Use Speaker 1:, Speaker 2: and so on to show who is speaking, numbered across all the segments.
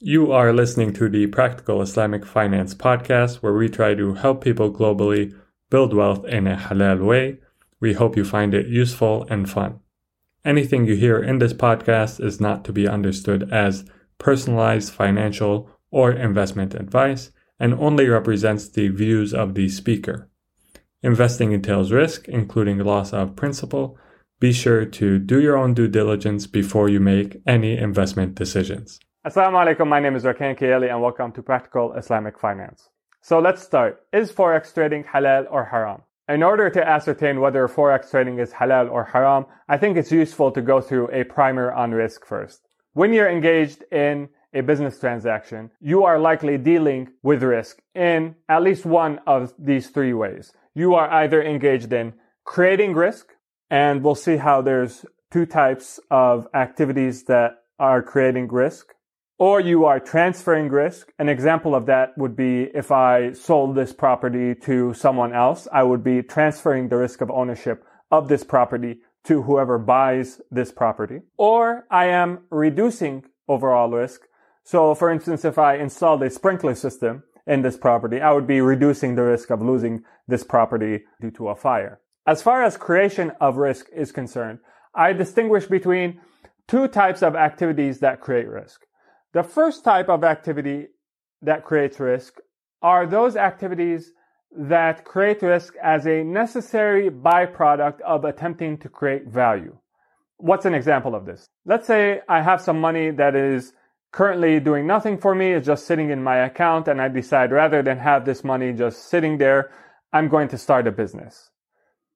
Speaker 1: You are listening to the Practical Islamic Finance podcast, where we try to help people globally build wealth in a halal way. We hope you find it useful and fun. Anything you hear in this podcast is not to be understood as personalized financial or investment advice and only represents the views of the speaker. Investing entails risk, including loss of principal. Be sure to do your own due diligence before you make any investment decisions.
Speaker 2: Assalamu alaikum, my name is Rakaan Kayali and welcome to Practical Islamic Finance. So let's start. Is Forex trading halal or haram? In order to ascertain whether Forex trading is halal or haram, I think it's useful to go through a primer on risk first. When you're engaged in a business transaction, you are likely dealing with risk in at least one of these three ways. You are either engaged in creating risk, and we'll see how there's two types of activities that are creating risk or you are transferring risk. An example of that would be if I sold this property to someone else, I would be transferring the risk of ownership of this property to whoever buys this property. Or I am reducing overall risk. So for instance, if I installed a sprinkler system in this property, I would be reducing the risk of losing this property due to a fire. As far as creation of risk is concerned, I distinguish between two types of activities that create risk. The first type of activity that creates risk are those activities that create risk as a necessary byproduct of attempting to create value. What's an example of this? Let's say I have some money that is currently doing nothing for me, it's just sitting in my account, and I decide rather than have this money just sitting there, I'm going to start a business.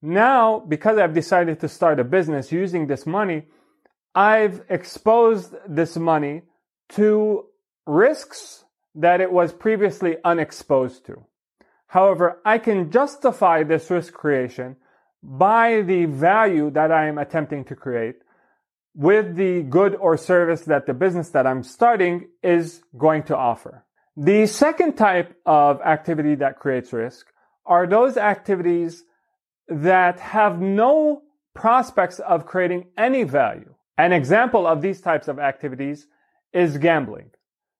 Speaker 2: Now, because I've decided to start a business using this money, I've exposed this money to risks that it was previously unexposed to. However, I can justify this risk creation by the value that I am attempting to create with the good or service that the business that I'm starting is going to offer. The second type of activity that creates risk are those activities that have no prospects of creating any value. An example of these types of activities is gambling.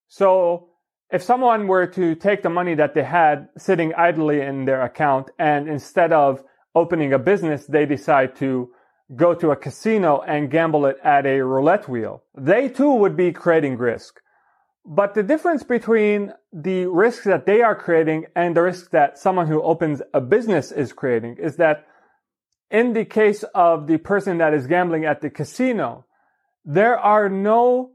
Speaker 2: So if someone were to take the money that they had sitting idly in their account and instead of opening a business, they decide to go to a casino and gamble it at a roulette wheel, they too would be creating risk. But the difference between the risk that they are creating and the risk that someone who opens a business is creating is that in the case of the person that is gambling at the casino, there are no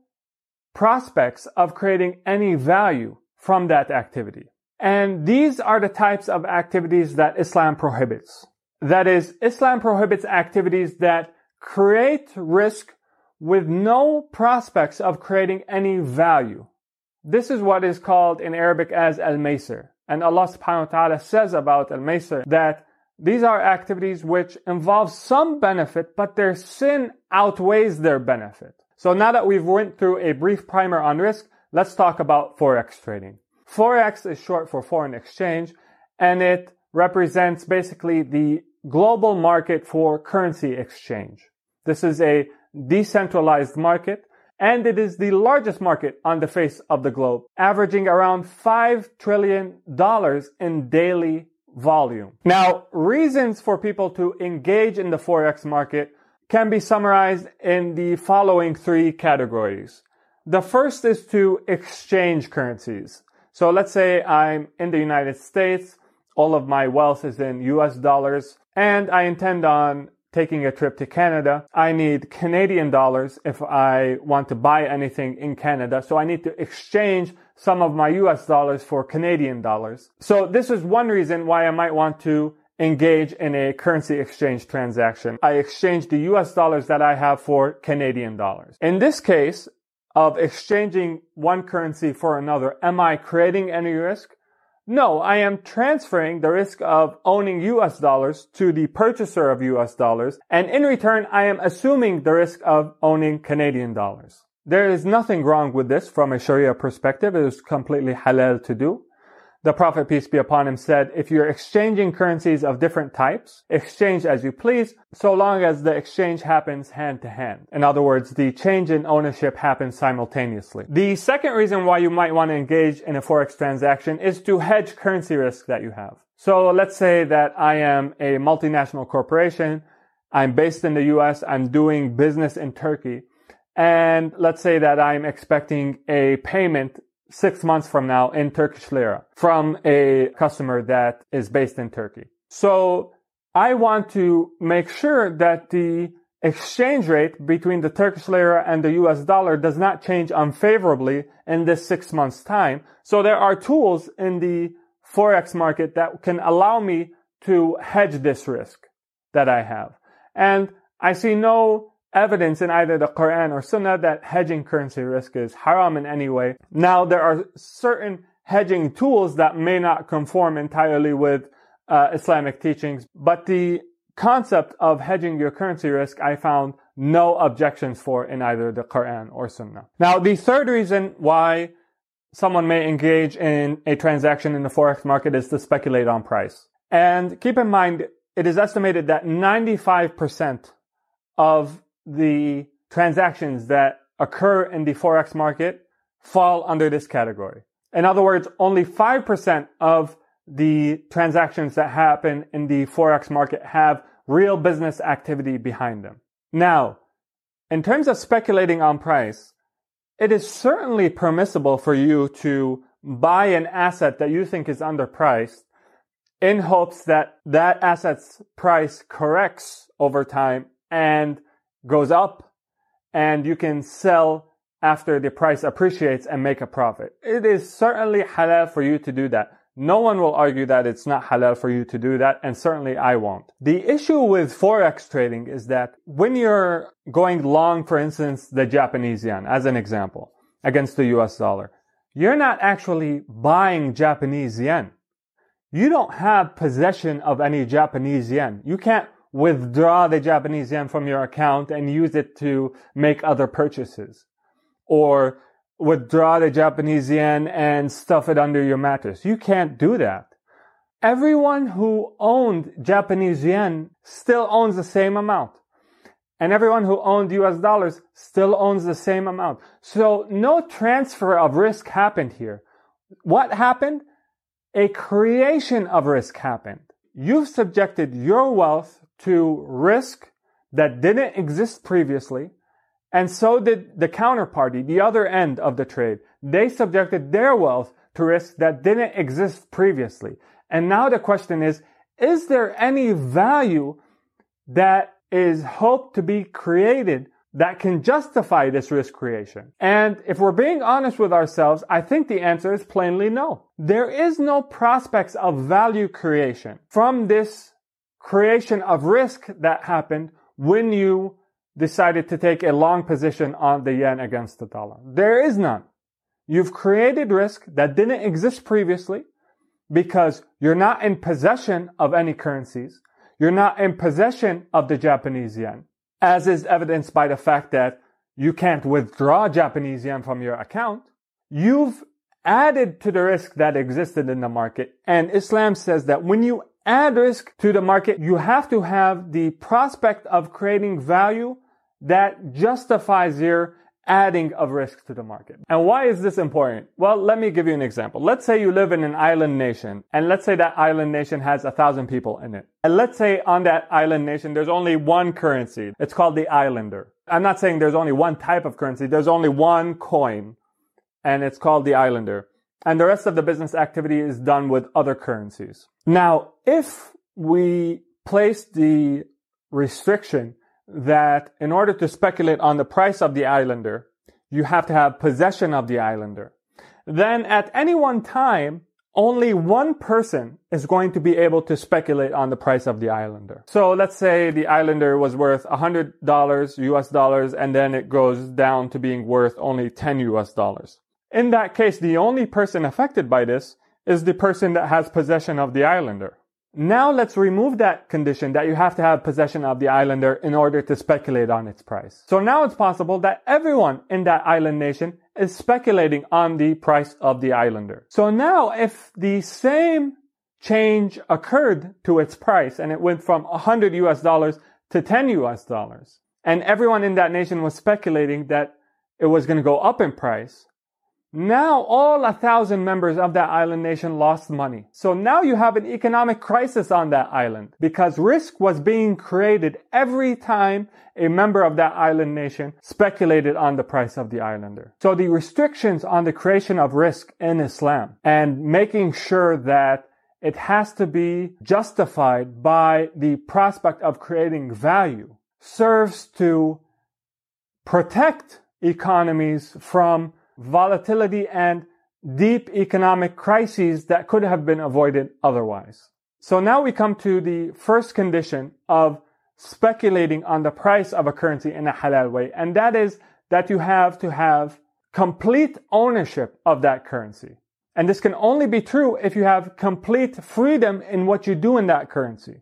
Speaker 2: prospects of creating any value from that activity. And these are the types of activities that Islam prohibits. That is, Islam prohibits activities that create risk with no prospects of creating any value. This is what is called in Arabic as al-maysir. And Allah subhanahu wa ta'ala says about al-maysir that these are activities which involve some benefit, but their sin outweighs their benefit. So now that we've went through a brief primer on risk, let's talk about Forex trading. Forex is short for foreign exchange and it represents basically the global market for currency exchange. This is a decentralized market and it is the largest market on the face of the globe, averaging around $5 trillion in daily volume. Now, reasons for people to engage in the Forex market can be summarized in the following three categories. The first is to exchange currencies. So let's say I'm in the United States, all of my wealth is in US dollars, and I intend on taking a trip to Canada. I need Canadian dollars if I want to buy anything in Canada. So I need to exchange some of my US dollars for Canadian dollars. So this is one reason why I might want to engage in a currency exchange transaction. I exchange the US dollars that I have for Canadian dollars. In this case of exchanging one currency for another, am I creating any risk? No, I am transferring the risk of owning US dollars to the purchaser of US dollars, and in return, I am assuming the risk of owning Canadian dollars. There is nothing wrong with this from a Sharia perspective. It is completely halal to do. The Prophet, peace be upon him, said, if you're exchanging currencies of different types, exchange as you please, so long as the exchange happens hand to hand. In other words, the change in ownership happens simultaneously. The second reason why you might want to engage in a Forex transaction is to hedge currency risk that you have. So let's say that I am a multinational corporation. I'm based in the US. I'm doing business in Turkey. And let's say that I'm expecting a payment six months from now in Turkish lira from a customer that is based in Turkey. So I want to make sure that the exchange rate between the Turkish lira and the US dollar does not change unfavorably in this six months time. So there are tools in the Forex market that can allow me to hedge this risk that I have. And I see no evidence in either the Quran or Sunnah that hedging currency risk is haram in any way. Now, there are certain hedging tools that may not conform entirely with uh, Islamic teachings, but the concept of hedging your currency risk, I found no objections for in either the Quran or Sunnah. Now, the third reason why someone may engage in a transaction in the Forex market is to speculate on price. And keep in mind, it is estimated that 95% of the transactions that occur in the Forex market fall under this category. In other words, only 5% of the transactions that happen in the Forex market have real business activity behind them. Now, in terms of speculating on price, it is certainly permissible for you to buy an asset that you think is underpriced in hopes that that asset's price corrects over time and goes up and you can sell after the price appreciates and make a profit. It is certainly halal for you to do that. No one will argue that it's not halal for you to do that, and certainly I won't. The issue with Forex trading is that when you're going long, for instance, the Japanese yen, as an example, against the US dollar, you're not actually buying Japanese yen. You don't have possession of any Japanese yen. You can't withdraw the Japanese yen from your account and use it to make other purchases. Or withdraw the Japanese yen and stuff it under your mattress. You can't do that. Everyone who owned Japanese yen still owns the same amount. And everyone who owned US dollars still owns the same amount. So no transfer of risk happened here. What happened? A creation of risk happened. You've subjected your wealth to risk that didn't exist previously. And so did the counterparty, the other end of the trade. They subjected their wealth to risk that didn't exist previously. And now the question is, is there any value that is hoped to be created that can justify this risk creation? And if we're being honest with ourselves, I think the answer is plainly no. There is no prospects of value creation from this creation of risk that happened when you decided to take a long position on the yen against the dollar. There is none. You've created risk that didn't exist previously because you're not in possession of any currencies. You're not in possession of the Japanese yen, as is evidenced by the fact that you can't withdraw Japanese yen from your account. You've added to the risk that existed in the market. And Islam says that when you add risk to the market, you have to have the prospect of creating value that justifies your adding of risk to the market. And why is this important? Well, let me give you an example. Let's say you live in an island nation, and let's say that island nation has a thousand people in it. And let's say on that island nation, there's only one currency. It's called the islander. I'm not saying there's only one type of currency. There's only one coin, and it's called the islander and the rest of the business activity is done with other currencies. Now, if we place the restriction that in order to speculate on the price of the islander, you have to have possession of the islander, then at any one time, only one person is going to be able to speculate on the price of the islander. So let's say the islander was worth $100 US dollars and then it goes down to being worth only 10 US dollars. In that case, the only person affected by this is the person that has possession of the islander. Now let's remove that condition that you have to have possession of the islander in order to speculate on its price. So now it's possible that everyone in that island nation is speculating on the price of the islander. So now if the same change occurred to its price and it went from 100 US dollars to 10 US dollars, and everyone in that nation was speculating that it was going to go up in price, now all a thousand members of that island nation lost money. So now you have an economic crisis on that island because risk was being created every time a member of that island nation speculated on the price of the islander. So the restrictions on the creation of risk in Islam and making sure that it has to be justified by the prospect of creating value serves to protect economies from volatility and deep economic crises that could have been avoided otherwise. So now we come to the first condition of speculating on the price of a currency in a halal way, and that is that you have to have complete ownership of that currency. And this can only be true if you have complete freedom in what you do in that currency.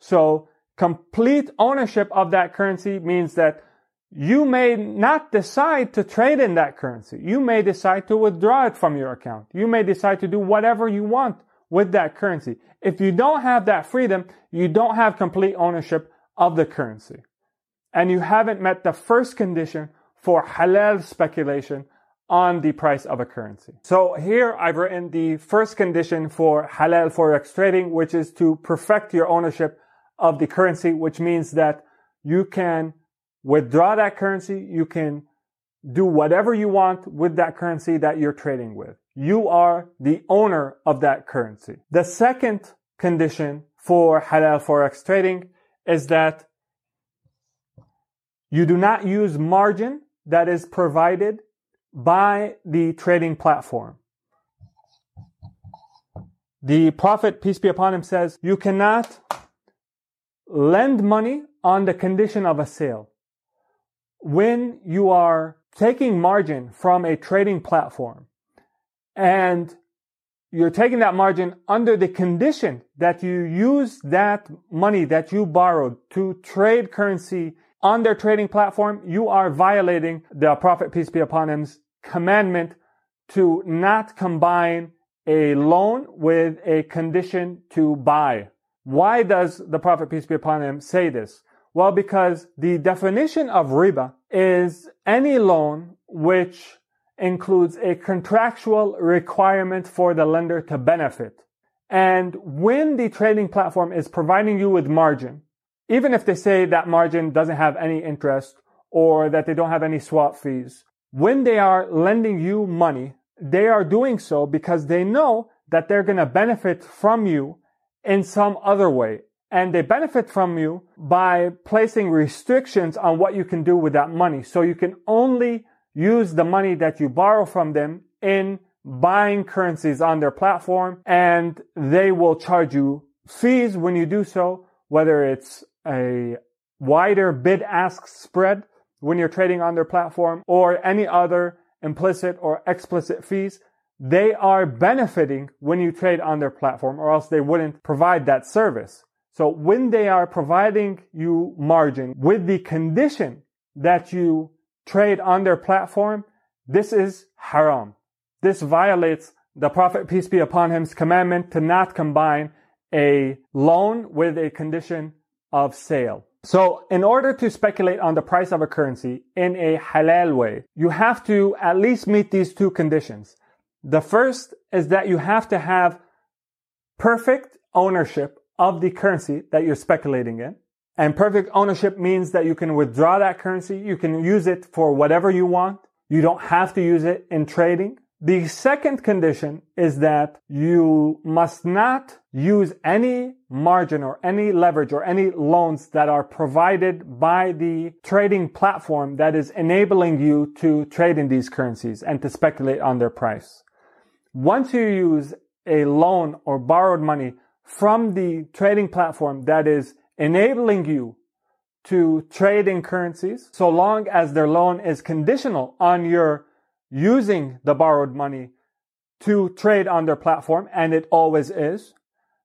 Speaker 2: So complete ownership of that currency means that you may not decide to trade in that currency. You may decide to withdraw it from your account. You may decide to do whatever you want with that currency. If you don't have that freedom, you don't have complete ownership of the currency. And you haven't met the first condition for halal speculation on the price of a currency. So here I've written the first condition for halal forex trading, which is to perfect your ownership of the currency, which means that you can withdraw that currency. You can do whatever you want with that currency that you're trading with. You are the owner of that currency. The second condition for halal forex trading is that you do not use margin that is provided by the trading platform. The Prophet, peace be upon him, says, you cannot lend money on the condition of a sale when you are taking margin from a trading platform and you're taking that margin under the condition that you use that money that you borrowed to trade currency on their trading platform, you are violating the Prophet, peace be upon him's commandment to not combine a loan with a condition to buy. Why does the Prophet, peace be upon him, say this? Well, because the definition of riba is any loan which includes a contractual requirement for the lender to benefit. And when the trading platform is providing you with margin, even if they say that margin doesn't have any interest or that they don't have any swap fees, when they are lending you money, they are doing so because they know that they're going to benefit from you in some other way and they benefit from you by placing restrictions on what you can do with that money. So you can only use the money that you borrow from them in buying currencies on their platform and they will charge you fees when you do so, whether it's a wider bid ask spread when you're trading on their platform or any other implicit or explicit fees. They are benefiting when you trade on their platform or else they wouldn't provide that service. So when they are providing you margin with the condition that you trade on their platform, this is haram. This violates the Prophet, peace be upon him's commandment to not combine a loan with a condition of sale. So in order to speculate on the price of a currency in a halal way, you have to at least meet these two conditions. The first is that you have to have perfect ownership of the currency that you're speculating in. And perfect ownership means that you can withdraw that currency. You can use it for whatever you want. You don't have to use it in trading. The second condition is that you must not use any margin or any leverage or any loans that are provided by the trading platform that is enabling you to trade in these currencies and to speculate on their price. Once you use a loan or borrowed money from the trading platform that is enabling you to trade in currencies so long as their loan is conditional on your using the borrowed money to trade on their platform, and it always is,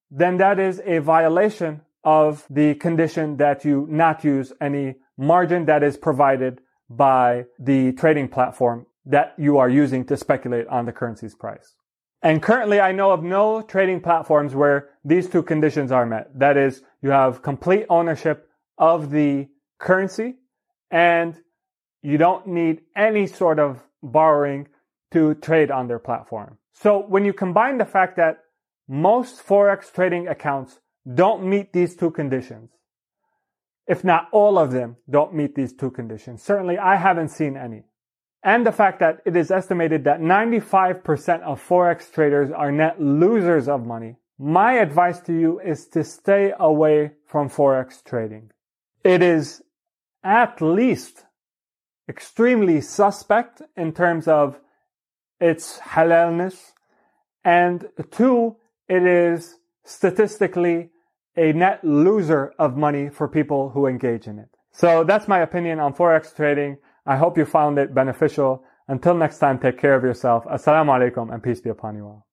Speaker 2: then that is a violation of the condition that you not use any margin that is provided by the trading platform that you are using to speculate on the currency's price. And currently I know of no trading platforms where these two conditions are met. That is, you have complete ownership of the currency and you don't need any sort of borrowing to trade on their platform. So when you combine the fact that most Forex trading accounts don't meet these two conditions, if not all of them don't meet these two conditions, certainly I haven't seen any. And the fact that it is estimated that 95% of Forex traders are net losers of money. My advice to you is to stay away from Forex trading. It is at least extremely suspect in terms of its halalness. And two, it is statistically a net loser of money for people who engage in it. So that's my opinion on Forex trading. I hope you found it beneficial. Until next time, take care of yourself. Assalamu alaikum and peace be upon you all.